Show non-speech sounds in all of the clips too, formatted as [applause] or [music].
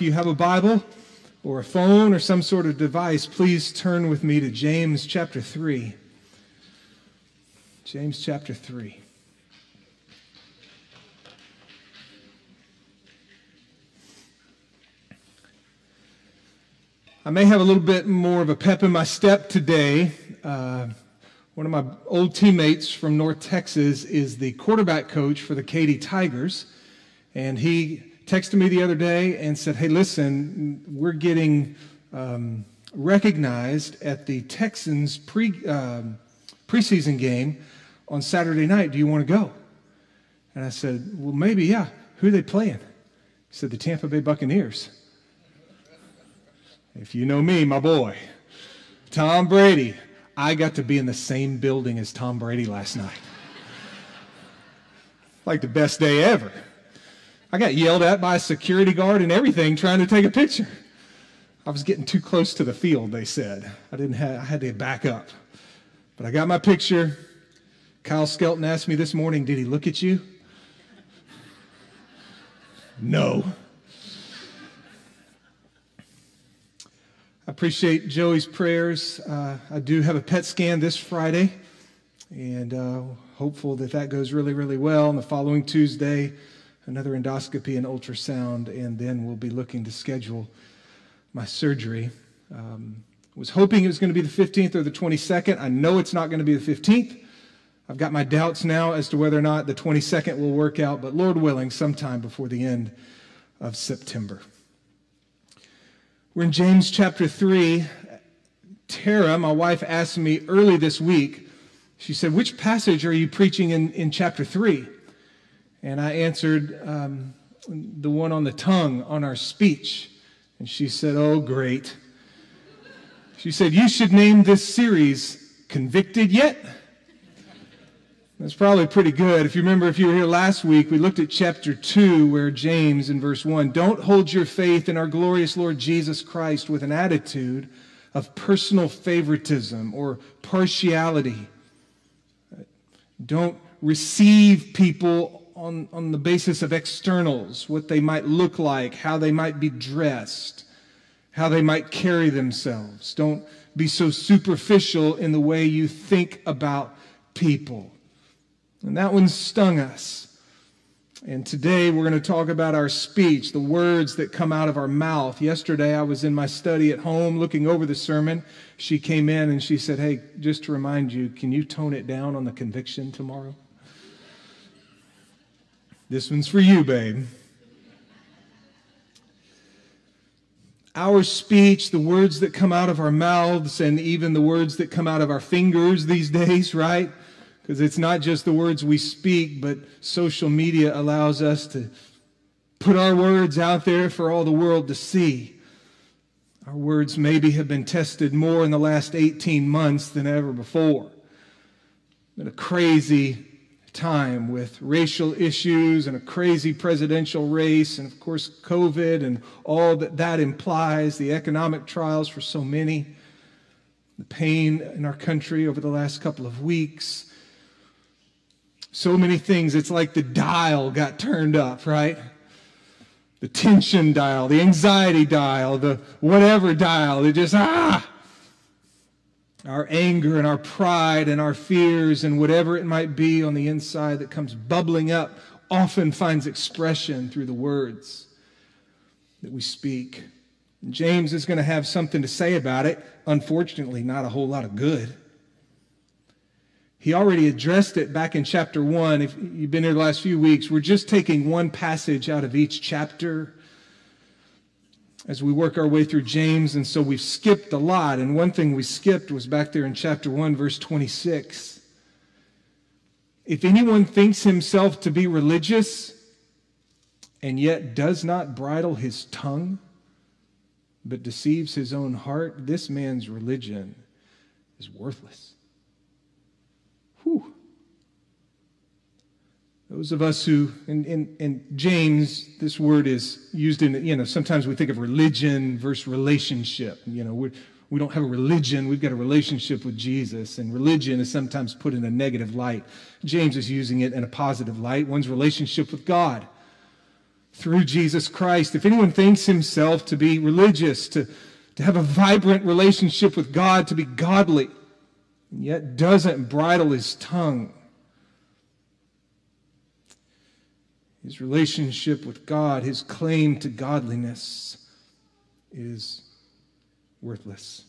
if you have a Bible or a phone or some sort of device, please turn with me to James chapter 3. James chapter 3. I may have a little bit more of a pep in my step today. Uh, one of my old teammates from North Texas is the quarterback coach for the Katy Tigers. And he texted me the other day and said, Hey, listen, we're getting um, recognized at the Texans pre, um, preseason game on Saturday night. Do you want to go? And I said, Well, maybe, yeah. Who are they playing? He said, The Tampa Bay Buccaneers. If you know me, my boy, Tom Brady. I got to be in the same building as Tom Brady last night. like the best day ever. I got yelled at by a security guard and everything trying to take a picture. I was getting too close to the field, they said. I didn't have, I had to back up. But I got my picture. Kyle Skelton asked me this morning, did he look at you? No. I appreciate Joey's prayers. Uh, I do have a PET scan this Friday, and uh, hopeful that that goes really, really well. And the following Tuesday, another endoscopy and ultrasound, and then we'll be looking to schedule my surgery. Um, was hoping it was going to be the 15th or the 22nd. I know it's not going to be the 15th. I've got my doubts now as to whether or not the 22nd will work out, but Lord willing, sometime before the end of September. We're in James chapter 3. Tara, my wife, asked me early this week, she said, Which passage are you preaching in, in chapter 3? And I answered, um, The one on the tongue, on our speech. And she said, Oh, great. She said, You should name this series Convicted Yet? That's probably pretty good. If you remember, if you were here last week, we looked at chapter 2, where James in verse 1 don't hold your faith in our glorious Lord Jesus Christ with an attitude of personal favoritism or partiality. Don't receive people on, on the basis of externals, what they might look like, how they might be dressed, how they might carry themselves. Don't be so superficial in the way you think about people. And that one stung us. And today we're going to talk about our speech, the words that come out of our mouth. Yesterday I was in my study at home looking over the sermon. She came in and she said, Hey, just to remind you, can you tone it down on the conviction tomorrow? This one's for you, babe. Our speech, the words that come out of our mouths, and even the words that come out of our fingers these days, right? Because it's not just the words we speak, but social media allows us to put our words out there for all the world to see. Our words maybe have been tested more in the last 18 months than ever before. Been a crazy time with racial issues and a crazy presidential race, and of course, COVID and all that that implies, the economic trials for so many, the pain in our country over the last couple of weeks so many things. It's like the dial got turned up, right? The tension dial, the anxiety dial, the whatever dial. It just, ah! Our anger and our pride and our fears and whatever it might be on the inside that comes bubbling up often finds expression through the words that we speak. And James is going to have something to say about it. Unfortunately, not a whole lot of good. He already addressed it back in chapter 1. If you've been here the last few weeks, we're just taking one passage out of each chapter as we work our way through James. And so we've skipped a lot. And one thing we skipped was back there in chapter 1, verse 26. If anyone thinks himself to be religious and yet does not bridle his tongue, but deceives his own heart, this man's religion is worthless. Whew. Those of us who, in, in, in, James, this word is used in, you know, sometimes we think of religion versus relationship. You know, we don't have a religion, we've got a relationship with Jesus. And religion is sometimes put in a negative light. James is using it in a positive light one's relationship with God through Jesus Christ. If anyone thinks himself to be religious, to, to have a vibrant relationship with God, to be godly, and yet doesn't bridle his tongue, his relationship with God, his claim to godliness is worthless.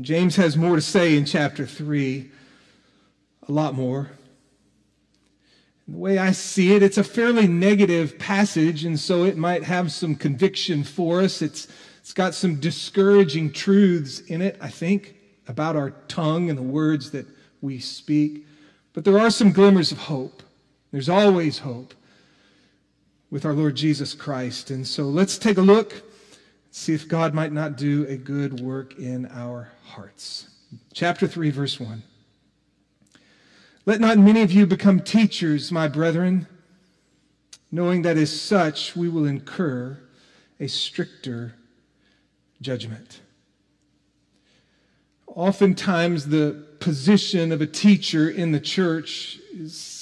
James has more to say in chapter 3, a lot more. The way I see it, it's a fairly negative passage, and so it might have some conviction for us. It's, it's got some discouraging truths in it, I think, about our tongue and the words that we speak. But there are some glimmers of hope. There's always hope with our Lord Jesus Christ. And so let's take a look, see if God might not do a good work in our hearts. Chapter 3, verse 1. Let not many of you become teachers, my brethren, knowing that as such we will incur a stricter judgment. Oftentimes, the position of a teacher in the church is,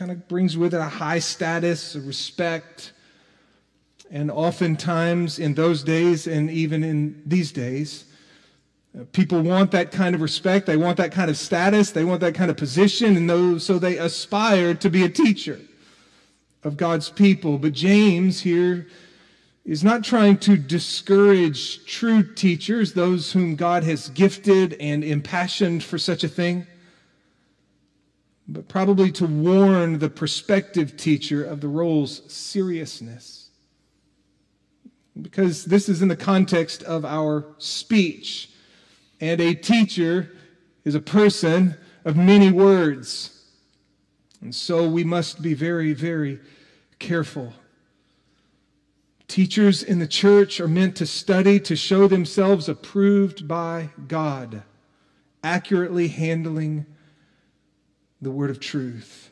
kind of brings with it a high status, a respect. And oftentimes, in those days, and even in these days, uh, People want that kind of respect. They want that kind of status. They want that kind of position. And so they aspire to be a teacher of God's people. But James here is not trying to discourage true teachers, those whom God has gifted and impassioned for such a thing, but probably to warn the prospective teacher of the role's seriousness. Because this is in the context of our speech and a teacher is a person of many words. And so we must be very, very careful. Teachers in the church are meant to study to show themselves approved by God, accurately handling the word of truth.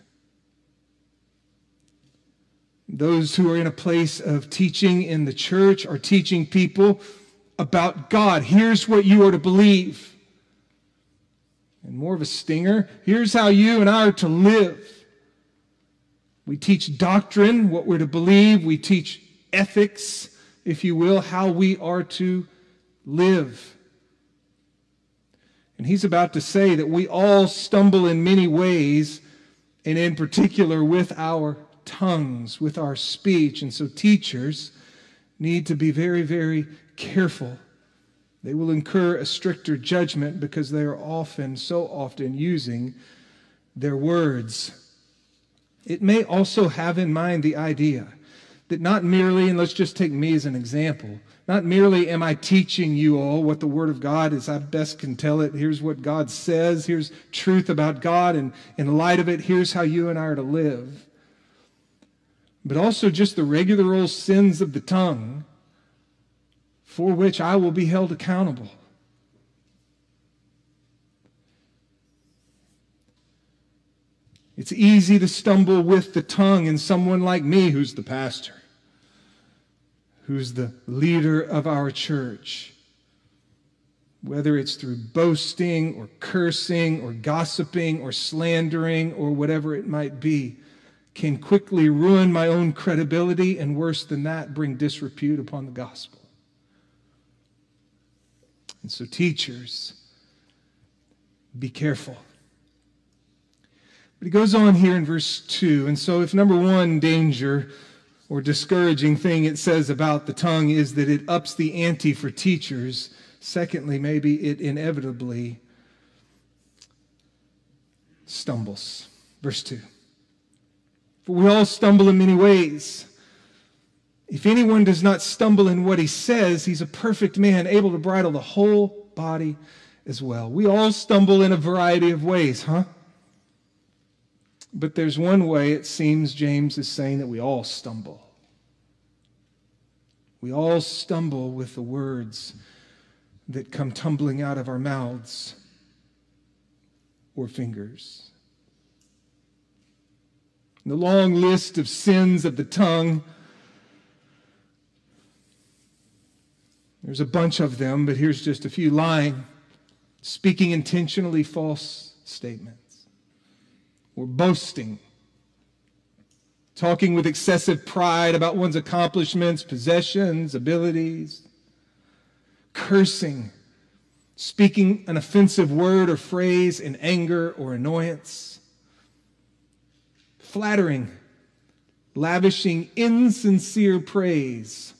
Those who are in a place of teaching in the church are teaching people about God. Here's what you are to believe. And more of a stinger, here's how you and I are to live. We teach doctrine, what we're to believe. We teach ethics, if you will, how we are to live. And he's about to say that we all stumble in many ways, and in particular with our tongues, with our speech. And so teachers need to be very, very careful. They will incur a stricter judgment because they are often, so often, using their words. It may also have in mind the idea that not merely, and let's just take me as an example, not merely am I teaching you all what the Word of God is, I best can tell it. Here's what God says. Here's truth about God. And in light of it, here's how you and I are to live. But also just the regular old sins of the tongue for which I will be held accountable. It's easy to stumble with the tongue in someone like me who's the pastor, who's the leader of our church. Whether it's through boasting or cursing or gossiping or slandering or whatever it might be, can quickly ruin my own credibility and worse than that, bring disrepute upon the gospel. And so, teachers, be careful. But he goes on here in verse 2. And so, if number one danger or discouraging thing it says about the tongue is that it ups the ante for teachers, secondly, maybe it inevitably stumbles. Verse 2. For we all stumble in many ways. If anyone does not stumble in what he says, he's a perfect man, able to bridle the whole body as well. We all stumble in a variety of ways, huh? But there's one way it seems James is saying that we all stumble. We all stumble with the words that come tumbling out of our mouths or fingers. The long list of sins of the tongue There's a bunch of them, but here's just a few lying, speaking intentionally false statements, or boasting, talking with excessive pride about one's accomplishments, possessions, abilities, cursing, speaking an offensive word or phrase in anger or annoyance, flattering, lavishing insincere praise,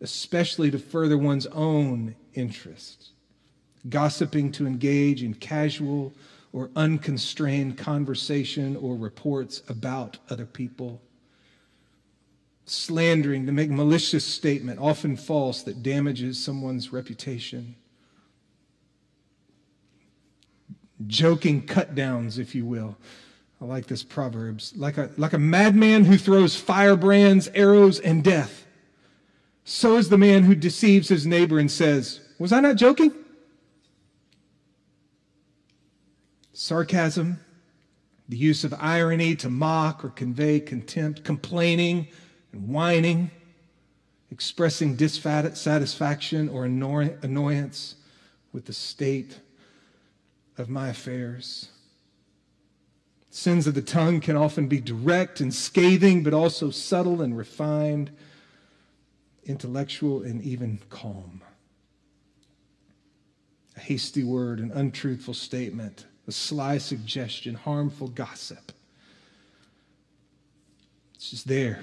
especially to further one's own interests, gossiping to engage in casual or unconstrained conversation or reports about other people, slandering to make malicious statement, often false, that damages someone's reputation, joking cut downs, if you will. I like this Proverbs. Like a, like a madman who throws firebrands, arrows, and death. So is the man who deceives his neighbor and says, Was I not joking? Sarcasm, the use of irony to mock or convey contempt, complaining and whining, expressing dissatisfaction or annoyance with the state of my affairs. Sins of the tongue can often be direct and scathing, but also subtle and refined, intellectual and even calm. A hasty word, an untruthful statement, a sly suggestion, harmful gossip. It's just there.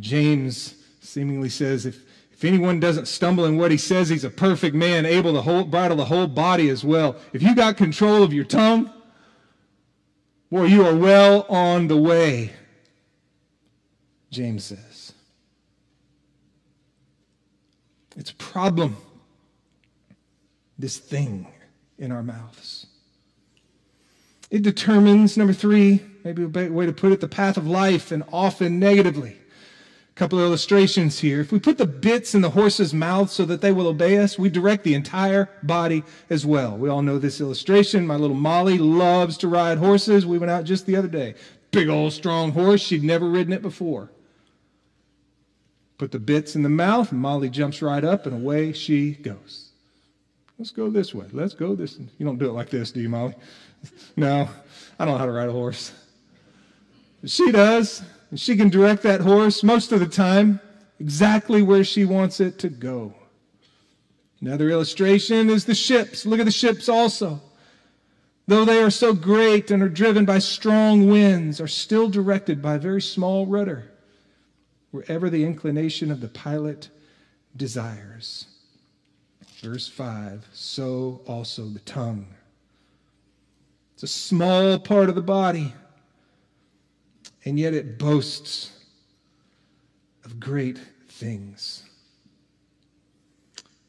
James seemingly says if, if anyone doesn't stumble in what he says, he's a perfect man, able to hold, bridle the whole body as well. If you got control of your tongue, boy, you are well on the way, James says. It's a problem this thing in our mouths. It determines, number three, maybe a way to put it, the path of life, and often negatively. A couple of illustrations here. If we put the bits in the horse's mouth so that they will obey us, we direct the entire body as well. We all know this illustration. My little Molly loves to ride horses. We went out just the other day. Big old strong horse. She'd never ridden it before. Put the bits in the mouth, and Molly jumps right up, and away she goes. Let's go this way. Let's go this. You don't do it like this, do you, Molly? no, I don't know how to ride a horse. She does, and she can direct that horse most of the time exactly where she wants it to go. Another illustration is the ships. Look at the ships also. Though they are so great and are driven by strong winds, are still directed by a very small rudder, wherever the inclination of the pilot desires. Verse 5 so also the tongue. It's a small part of the body, and yet it boasts of great things.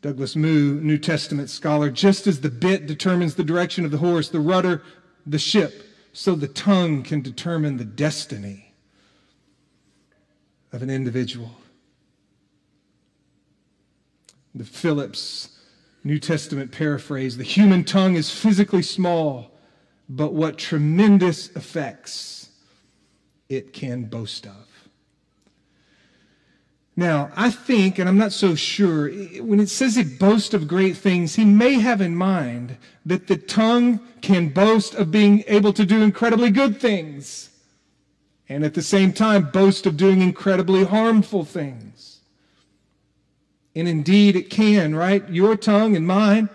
Douglas Moo, New Testament scholar, just as the bit determines the direction of the horse, the rudder, the ship, so the tongue can determine the destiny of an individual. The Phillips New Testament paraphrase the human tongue is physically small, but what tremendous effects it can boast of. Now, I think, and I'm not so sure, when it says it boasts of great things, he may have in mind that the tongue can boast of being able to do incredibly good things, and at the same time boast of doing incredibly harmful things. And indeed, it can, right? Your tongue and mine.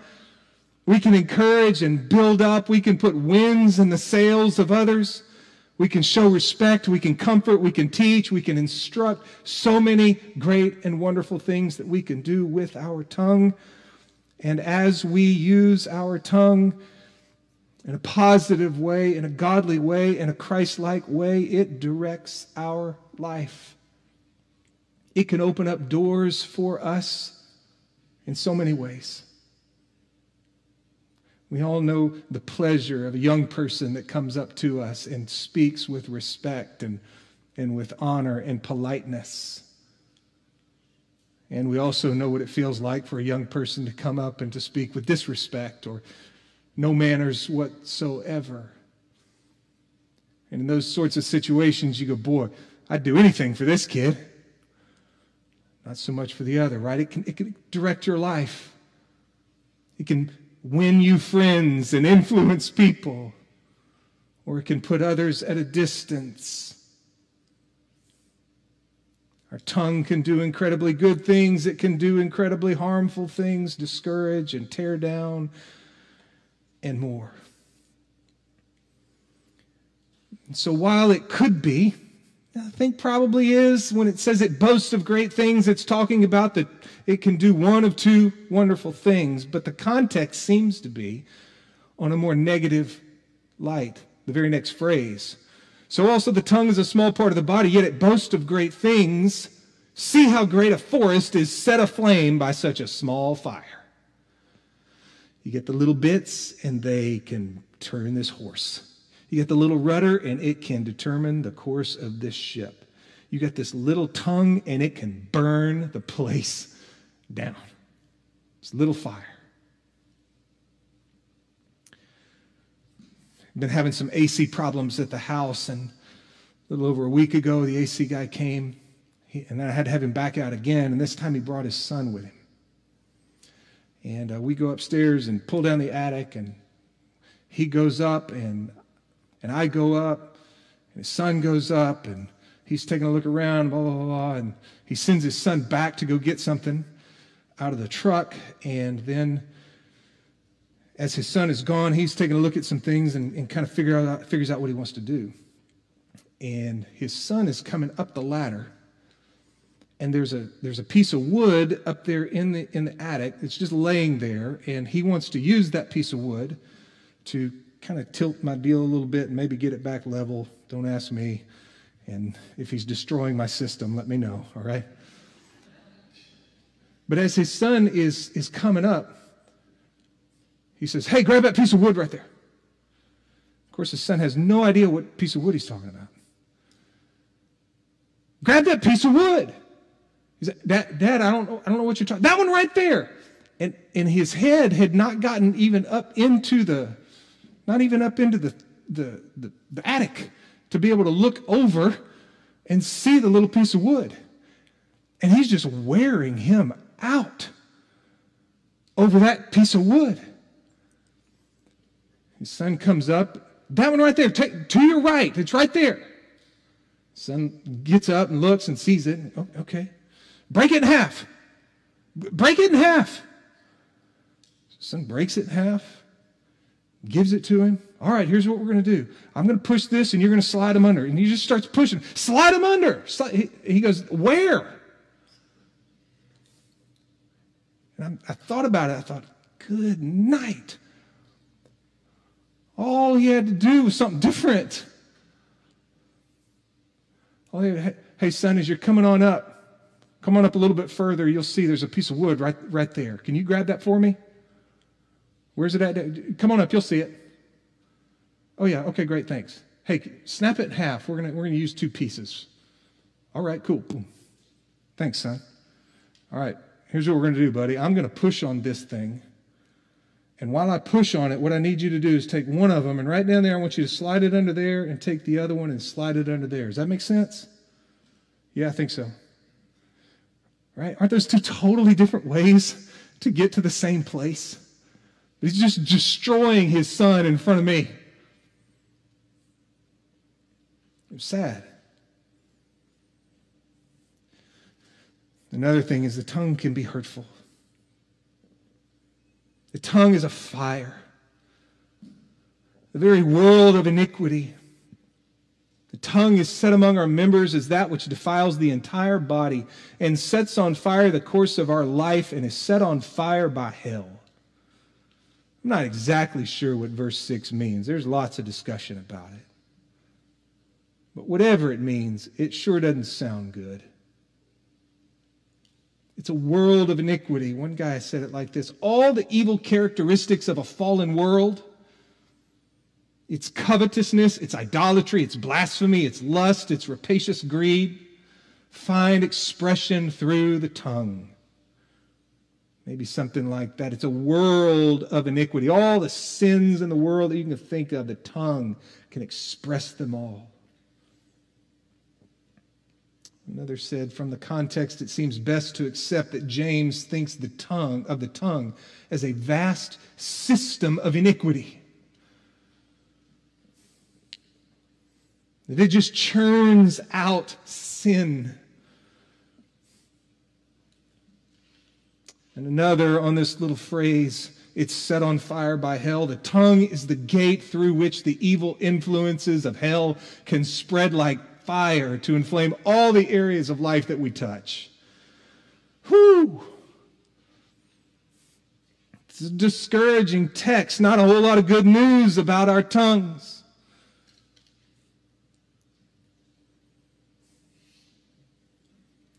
We can encourage and build up. We can put winds in the sails of others. We can show respect. We can comfort. We can teach. We can instruct. So many great and wonderful things that we can do with our tongue. And as we use our tongue in a positive way, in a godly way, in a Christ like way, it directs our life. It can open up doors for us in so many ways. We all know the pleasure of a young person that comes up to us and speaks with respect and, and with honor and politeness. And we also know what it feels like for a young person to come up and to speak with disrespect or no manners whatsoever. And in those sorts of situations, you go, boy, I'd do anything for this kid not so much for the other, right? It can, it can direct your life. It can win you friends and influence people or it can put others at a distance. Our tongue can do incredibly good things, it can do incredibly harmful things, discourage and tear down, and more. And so while it could be, I think probably is, when it says it boasts of great things, it's talking about that it can do one of two wonderful things, but the context seems to be on a more negative light. The very next phrase. So also the tongue is a small part of the body, yet it boasts of great things. See how great a forest is set aflame by such a small fire. You get the little bits, and they can turn this horse. You get the little rudder, and it can determine the course of this ship. You get this little tongue, and it can burn the place down. It's a little fire. I've been having some AC problems at the house, and a little over a week ago, the AC guy came, and then I had to have him back out again, and this time he brought his son with him. And uh, we go upstairs and pull down the attic, and he goes up, and and I go up, and his son goes up, and he's taking a look around, blah blah blah, and he sends his son back to go get something out of the truck, and then as his son is gone, he's taking a look at some things and, and kind of figure out, figures out what he wants to do. And his son is coming up the ladder, and there's a there's a piece of wood up there in the in the attic. It's just laying there, and he wants to use that piece of wood to kind of tilt my deal a little bit and maybe get it back level. Don't ask me. And if he's destroying my system, let me know, all right? But as his son is, is coming up, he says, Hey, grab that piece of wood right there. Of course, his son has no idea what piece of wood he's talking about. Grab that piece of wood. He said, Dad, Dad, I don't know, I don't know what you're talking That one right there. And, and his head had not gotten even up into the, not even up into the, the, the, the attic to be able to look over and see the little piece of wood. And he's just wearing him out over that piece of wood. His son comes up. That one right there, to your right. It's right there. Son gets up and looks and sees it. Okay. Break it in half. Break it in half. Son breaks it in half, gives it to him. All right, here's what we're going to do. I'm going to push this, and you're going to slide him under. And he just starts pushing. Slide him under. He goes, Where? And I thought about it. I thought, Good night. All he had to do was something different. All he had, hey, son, as you're coming on up, come on up a little bit further. You'll see there's a piece of wood right, right there. Can you grab that for me? Where's it at? Come on up. You'll see it. Oh, yeah. Okay, great. Thanks. Hey, snap it in half. We're going we're gonna use two pieces. All right, cool. Boom. Thanks, son. All right, here's what we're going to do, buddy. I'm going to push on this thing. And while I push on it, what I need you to do is take one of them and right down there, I want you to slide it under there and take the other one and slide it under there. Does that make sense? Yeah, I think so. Right? Aren't those two totally different ways to get to the same place? He's just destroying his son in front of me. It's sad. Another thing is the tongue can be hurtful. The tongue is a fire, the very world of iniquity. The tongue is set among our members as that which defiles the entire body and sets on fire the course of our life and is set on fire by hell. I'm not exactly sure what verse 6 means. There's lots of discussion about it. But whatever it means, it sure doesn't sound good. It's a world of iniquity. One guy said it like this All the evil characteristics of a fallen world it's covetousness, it's idolatry, it's blasphemy, it's lust, it's rapacious greed find expression through the tongue. Maybe something like that. It's a world of iniquity. All the sins in the world that you can think of, the tongue can express them all. Another said, from the context, it seems best to accept that James thinks the tongue of the tongue as a vast system of iniquity. that it just churns out sin. And another on this little phrase, it's set on fire by hell. The tongue is the gate through which the evil influences of hell can spread like fire to inflame all the areas of life that we touch. Whew! It's a discouraging text, not a whole lot of good news about our tongues.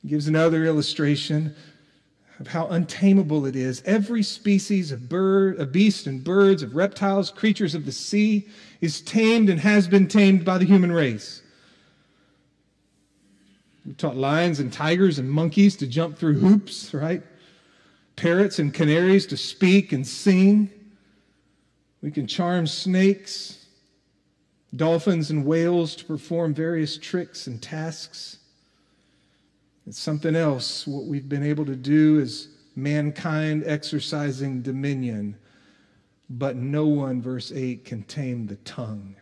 Gives another illustration of how untamable it is. Every species of bird, of beast and birds, of reptiles, creatures of the sea is tamed and has been tamed by the human race. We taught lions and tigers and monkeys to jump through hoops, right? Parrots and canaries to speak and sing. We can charm snakes, dolphins and whales to perform various tricks and tasks. It's something else. What we've been able to do is mankind exercising dominion, but no one, verse 8, can tame the tongue.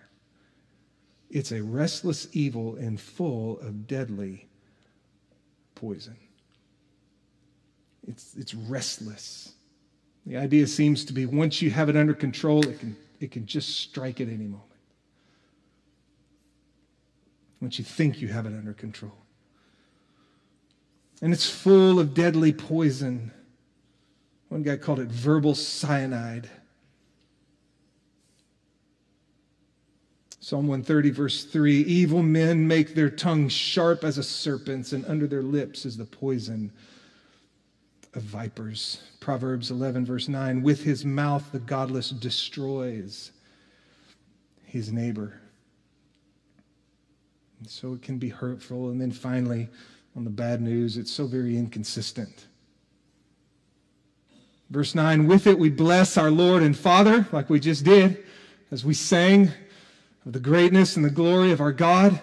It's a restless evil and full of deadly poison. It's, it's restless. The idea seems to be once you have it under control, it can, it can just strike at any moment. Once you think you have it under control and it's full of deadly poison. One guy called it verbal cyanide. Psalm 130, verse 3 Evil men make their tongues sharp as a serpent's, and under their lips is the poison of vipers. Proverbs 11, verse 9 With his mouth the godless destroys his neighbor. And so it can be hurtful. And then finally, on the bad news. It's so very inconsistent. Verse 9, with it we bless our Lord and Father, like we just did, as we sang of the greatness and the glory of our God.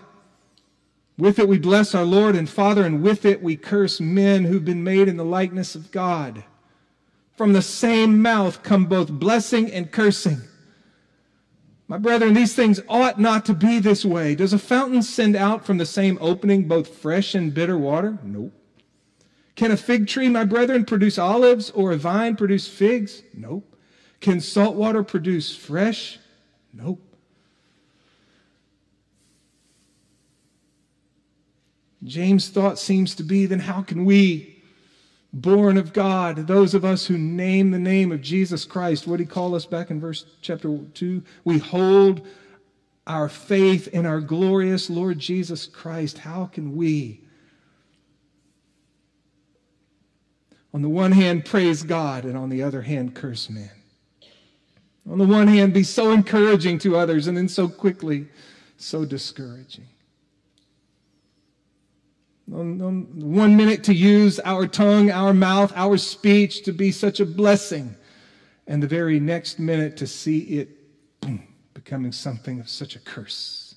With it we bless our Lord and Father, and with it we curse men who've been made in the likeness of God. From the same mouth come both blessing and cursing. My brethren, these things ought not to be this way. Does a fountain send out from the same opening both fresh and bitter water? Nope. Can a fig tree, my brethren, produce olives or a vine produce figs? Nope. Can salt water produce fresh? Nope. James' thought seems to be then how can we born of God, those of us who name the name of Jesus Christ, what he call us back in verse chapter 2? We hold our faith in our glorious Lord Jesus Christ. How can we, on the one hand, praise God and on the other hand, curse men? On the one hand, be so encouraging to others and then so quickly so discouraging one minute to use our tongue, our mouth, our speech to be such a blessing, and the very next minute to see it boom, becoming something of such a curse.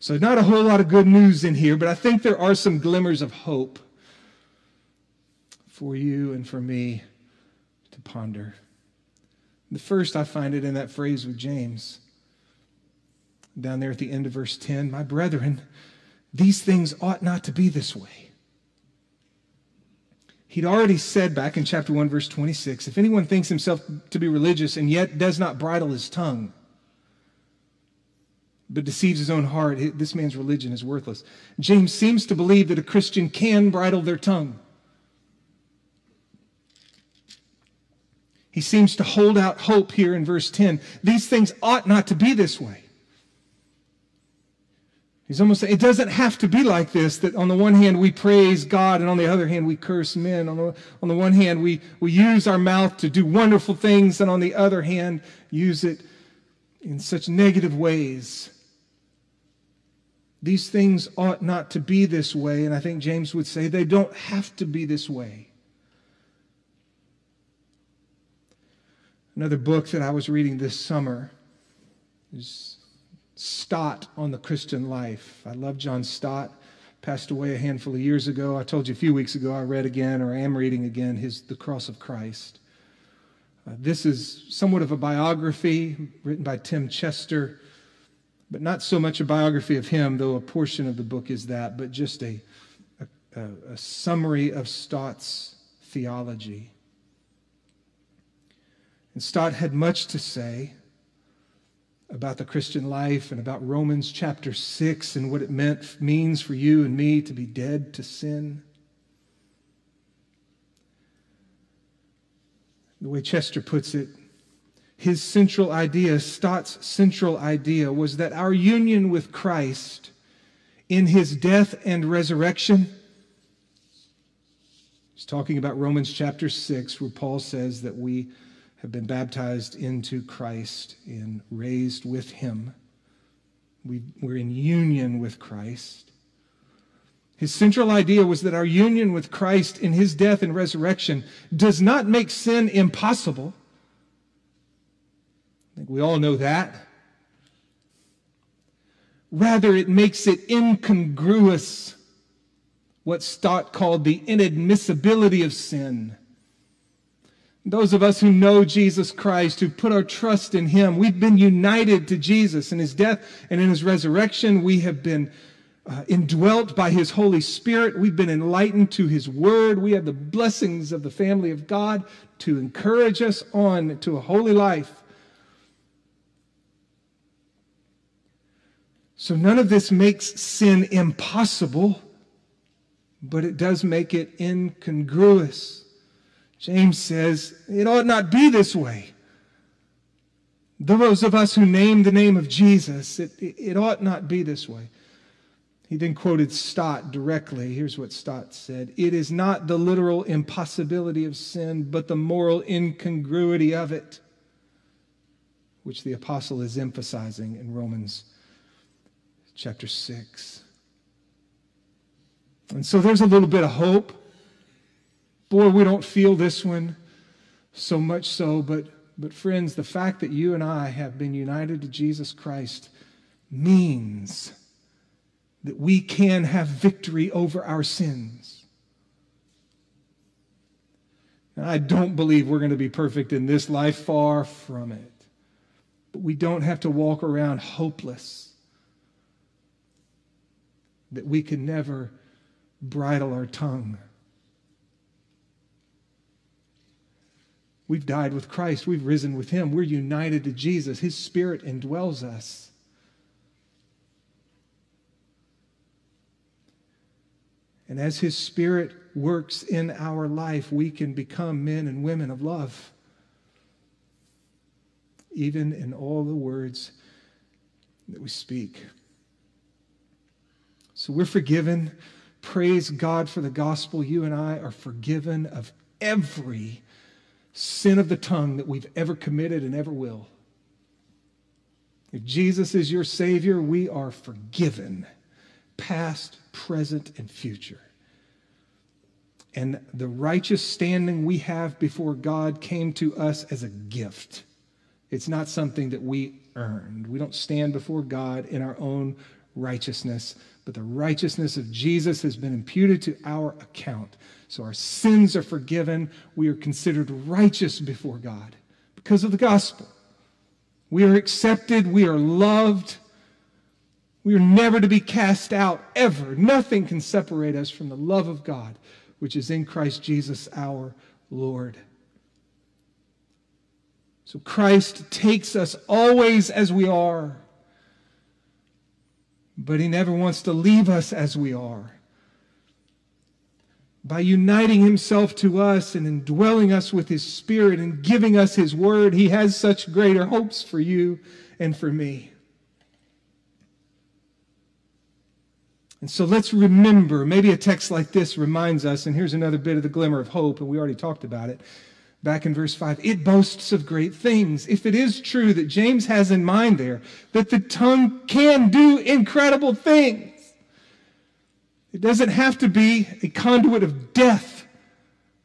So, not a whole lot of good news in here, but I think there are some glimmers of hope for you and for me to ponder. The first, I find it in that phrase with James down there at the end of verse 10 My brethren, these things ought not to be this way. He'd already said back in chapter 1, verse 26 if anyone thinks himself to be religious and yet does not bridle his tongue, but deceives his own heart, this man's religion is worthless. James seems to believe that a Christian can bridle their tongue. He seems to hold out hope here in verse 10. These things ought not to be this way. He's almost saying it doesn't have to be like this that on the one hand we praise God and on the other hand we curse men. On the, on the one hand we, we use our mouth to do wonderful things and on the other hand use it in such negative ways. These things ought not to be this way, and I think James would say they don't have to be this way. Another book that I was reading this summer is Stott on the Christian life. I love John Stott. Passed away a handful of years ago. I told you a few weeks ago I read again, or am reading again, his The Cross of Christ. Uh, this is somewhat of a biography written by Tim Chester but not so much a biography of him, though a portion of the book is that, but just a, a, a summary of Stott's theology. And Stott had much to say about the Christian life and about Romans chapter 6 and what it meant means for you and me to be dead to sin. The way Chester puts it, his central idea, Stott's central idea, was that our union with Christ in his death and resurrection. He's talking about Romans chapter 6, where Paul says that we have been baptized into Christ and raised with him. We, we're in union with Christ. His central idea was that our union with Christ in his death and resurrection does not make sin impossible. I think we all know that. Rather, it makes it incongruous, what Stott called the inadmissibility of sin. Those of us who know Jesus Christ, who put our trust in Him, we've been united to Jesus in His death and in His resurrection. We have been uh, indwelt by His Holy Spirit. We've been enlightened to His Word. We have the blessings of the family of God to encourage us on to a holy life. So none of this makes sin impossible, but it does make it incongruous. James says it ought not be this way. Those of us who name the name of Jesus, it, it, ought not be this way. He then quoted Stott directly. Here's what Stott said It is not the literal impossibility of sin, but the moral incongruity of it, which the apostle is emphasizing in Romans chapter 6. And so there's a little bit of hope Boy, we don't feel this one so much so, but, but friends, the fact that you and I have been united to Jesus Christ means that we can have victory over our sins. Now, I don't believe we're going to be perfect in this life, far from it. But we don't have to walk around hopeless that we can never bridle our tongue. We've died with Christ. We've risen with him. We're united to Jesus. His spirit indwells us. And as his spirit works in our life, we can become men and women of love. Even in all the words that we speak. So we're forgiven. Praise God for the gospel. You and I are forgiven of every sin of the tongue that we've ever committed and ever will. If Jesus is your Savior, we are forgiven, past, present, and future. And the righteous standing we have before God came to us as a gift. It's not something that we earned. We don't stand before God in our own righteousness, but the righteousness of Jesus has been imputed to our account. So our sins are forgiven. We are considered righteous before God because of the gospel. We are accepted. We are loved. We are never to be cast out, ever. Nothing can separate us from the love of God, which is in Christ Jesus our Lord. So Christ takes us always as we are, but he never wants to leave us as we are by uniting himself to us and indwelling us with his spirit and giving us his word, he has such greater hopes for you and for me. And so let's remember, maybe a text like this reminds us, and here's another bit of the glimmer of hope, and we already talked about it back in verse 5. It boasts of great things. If it is true that James has in mind there that the tongue can do incredible things, it doesn't have to be a conduit of death,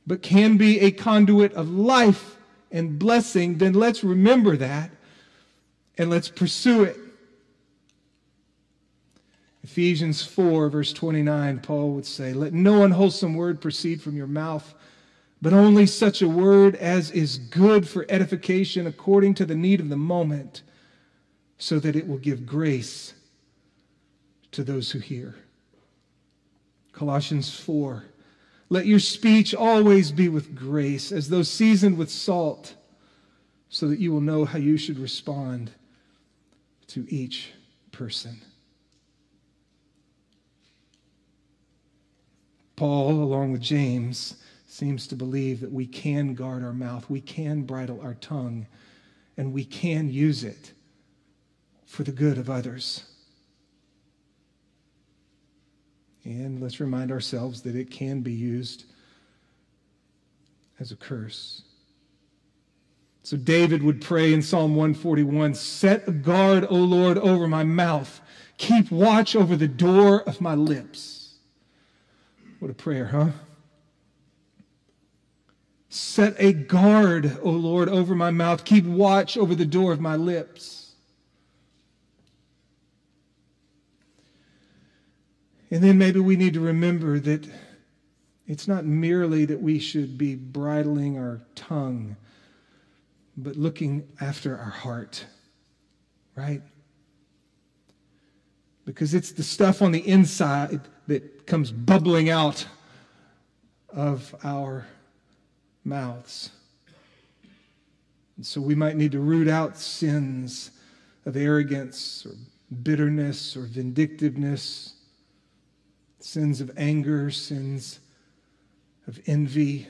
but can be a conduit of life and blessing. Then let's remember that and let's pursue it. Ephesians 4, verse 29, Paul would say, Let no unwholesome word proceed from your mouth, but only such a word as is good for edification according to the need of the moment so that it will give grace to those who hear. Colossians 4 Let your speech always be with grace, as though seasoned with salt, so that you will know how you should respond to each person. Paul, along with James, seems to believe that we can guard our mouth, we can bridle our tongue, and we can use it for the good of others. And let's remind ourselves that it can be used as a curse. So David would pray in Psalm 141 Set a guard, O Lord, over my mouth. Keep watch over the door of my lips. What a prayer, huh? Set a guard, O Lord, over my mouth. Keep watch over the door of my lips. And then maybe we need to remember that it's not merely that we should be bridling our tongue, but looking after our heart, right? Because it's the stuff on the inside that comes bubbling out of our mouths. And so we might need to root out sins of arrogance or bitterness or vindictiveness, sins of anger, sins of envy.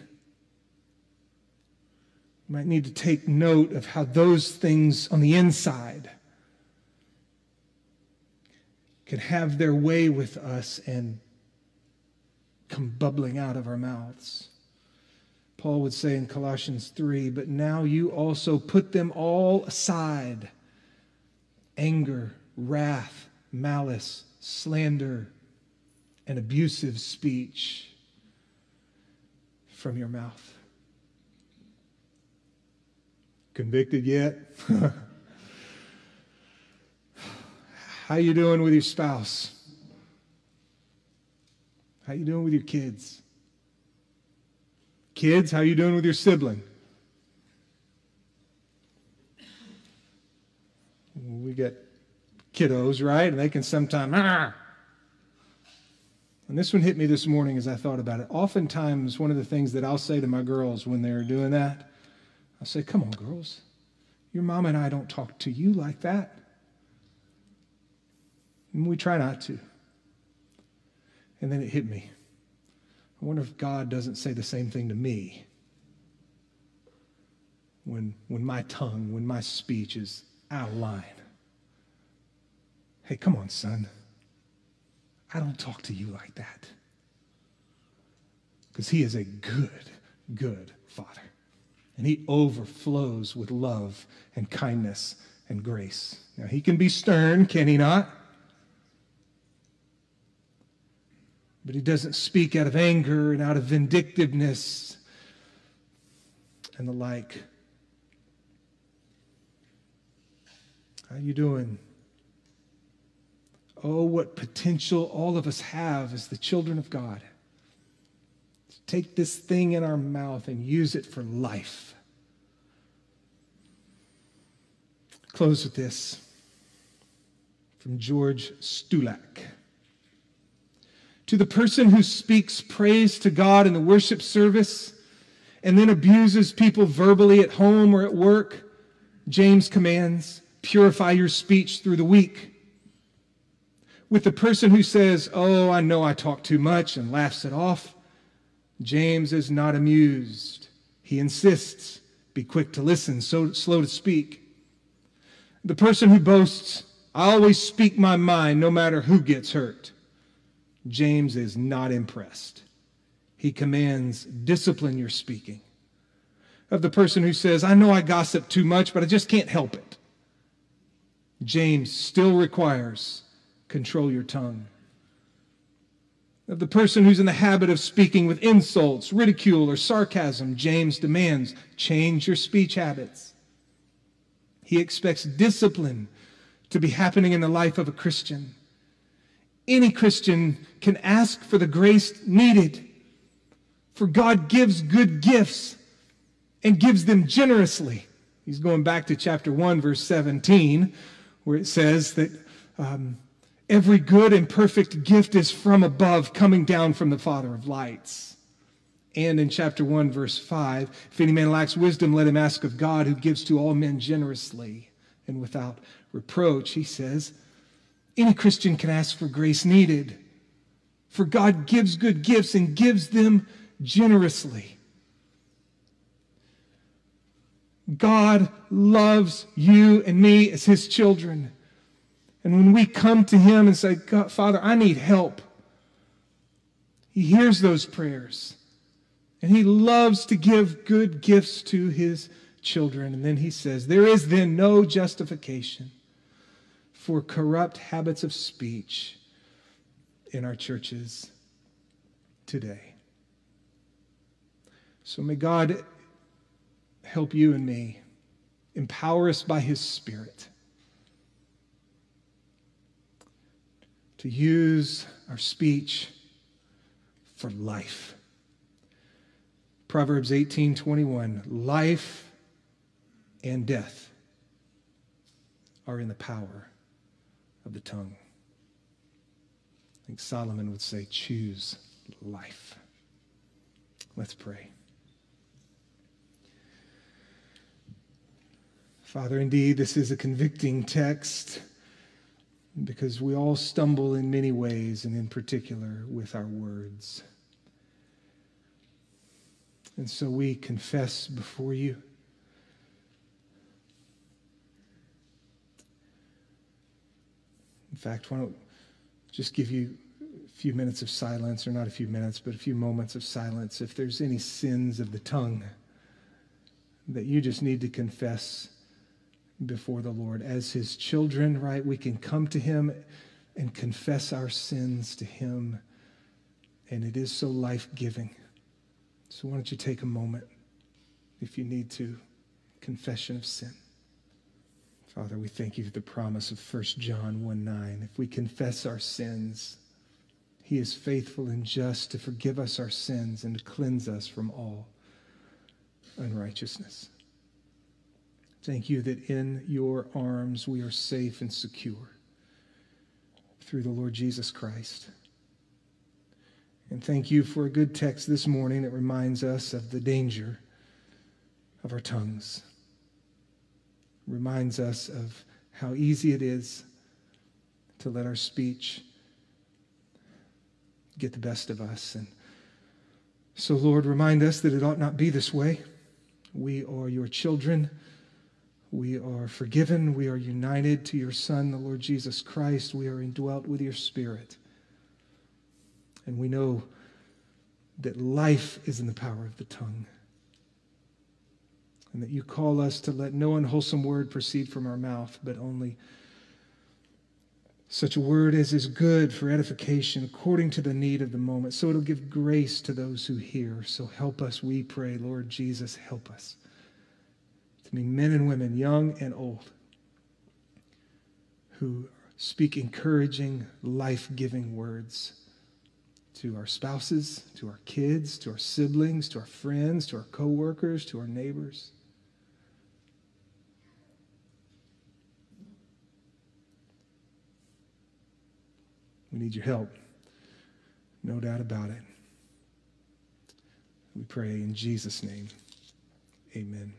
We might need to take note of how those things on the inside can have their way with us and come bubbling out of our mouths. Paul would say in Colossians 3 But now you also put them all aside anger, wrath, malice, slander, and abusive speech from your mouth. Convicted yet? [laughs] How you doing with your spouse? How you doing with your kids? Kids, how you doing with your sibling? We get kiddos, right? And they can sometimes. Ah! And this one hit me this morning as I thought about it. Oftentimes, one of the things that I'll say to my girls when they're doing that, I'll say, Come on, girls. Your mom and I don't talk to you like that. And we try not to. And then it hit me. I wonder if God doesn't say the same thing to me when, when my tongue, when my speech is out of line. Hey, come on, son. I don't talk to you like that. Because he is a good, good father. And he overflows with love and kindness and grace. Now, he can be stern, can he not? But he doesn't speak out of anger and out of vindictiveness and the like. How are you doing? Oh, what potential all of us have as the children of God. To take this thing in our mouth and use it for life. Close with this from George Stulac. To the person who speaks praise to God in the worship service and then abuses people verbally at home or at work, James commands, purify your speech through the week. With the person who says, Oh, I know I talk too much and laughs it off, James is not amused. He insists, be quick to listen, so slow to speak. The person who boasts, I always speak my mind no matter who gets hurt. James is not impressed. He commands, discipline your speaking. Of the person who says, I know I gossip too much, but I just can't help it. James still requires, control your tongue. Of the person who's in the habit of speaking with insults, ridicule, or sarcasm, James demands, change your speech habits. He expects discipline to be happening in the life of a Christian any Christian can ask for the grace needed. For God gives good gifts and gives them generously. He's going back to chapter 1, verse 17, where it says that um, every good and perfect gift is from above, coming down from the Father of lights. And in chapter 1, verse 5, if any man lacks wisdom, let him ask of God, who gives to all men generously and without reproach. He says, any Christian can ask for grace needed. For God gives good gifts and gives them generously. God loves you and me as his children. And when we come to him and say, Father, I need help, he hears those prayers. And he loves to give good gifts to his children. And then he says, There is then no justification for corrupt habits of speech in our churches today. So may God help you and me, empower us by his Spirit to use our speech for life. Proverbs 18:21 Life and death are in the power of the tongue. I think Solomon would say choose life. Let's pray. Father, indeed, this is a convicting text because we all stumble in many ways, and in particular with our words. And so we confess before you. Fact, why don't just give you a few minutes of silence, or not a few minutes, but a few moments of silence. If there's any sins of the tongue that you just need to confess before the Lord. As his children, right, we can come to him and confess our sins to him. And it is so life giving. So why don't you take a moment, if you need to, confession of sin. Father, we thank you for the promise of 1 John 1 9. If we confess our sins, he is faithful and just to forgive us our sins and to cleanse us from all unrighteousness. Thank you that in your arms we are safe and secure through the Lord Jesus Christ. And thank you for a good text this morning that reminds us of the danger of our tongues, reminds us of how easy it is to let our speech get the best of us. And so, Lord, remind us that it ought not be this way. We are your children. We are forgiven. We are united to your Son, the Lord Jesus Christ. We are indwelt with your Spirit. And we know that life is in the power of the tongue. And that you call us to let no unwholesome word proceed from our mouth, but only such a word as is good for edification according to the need of the moment. So it'll give grace to those who hear. So help us, we pray. Lord Jesus, help us to be men and women, young and old, who speak encouraging, life giving words to our spouses, to our kids, to our siblings, to our friends, to our coworkers, to our neighbors. We need your help. No doubt about it. We pray in Jesus' name. Amen.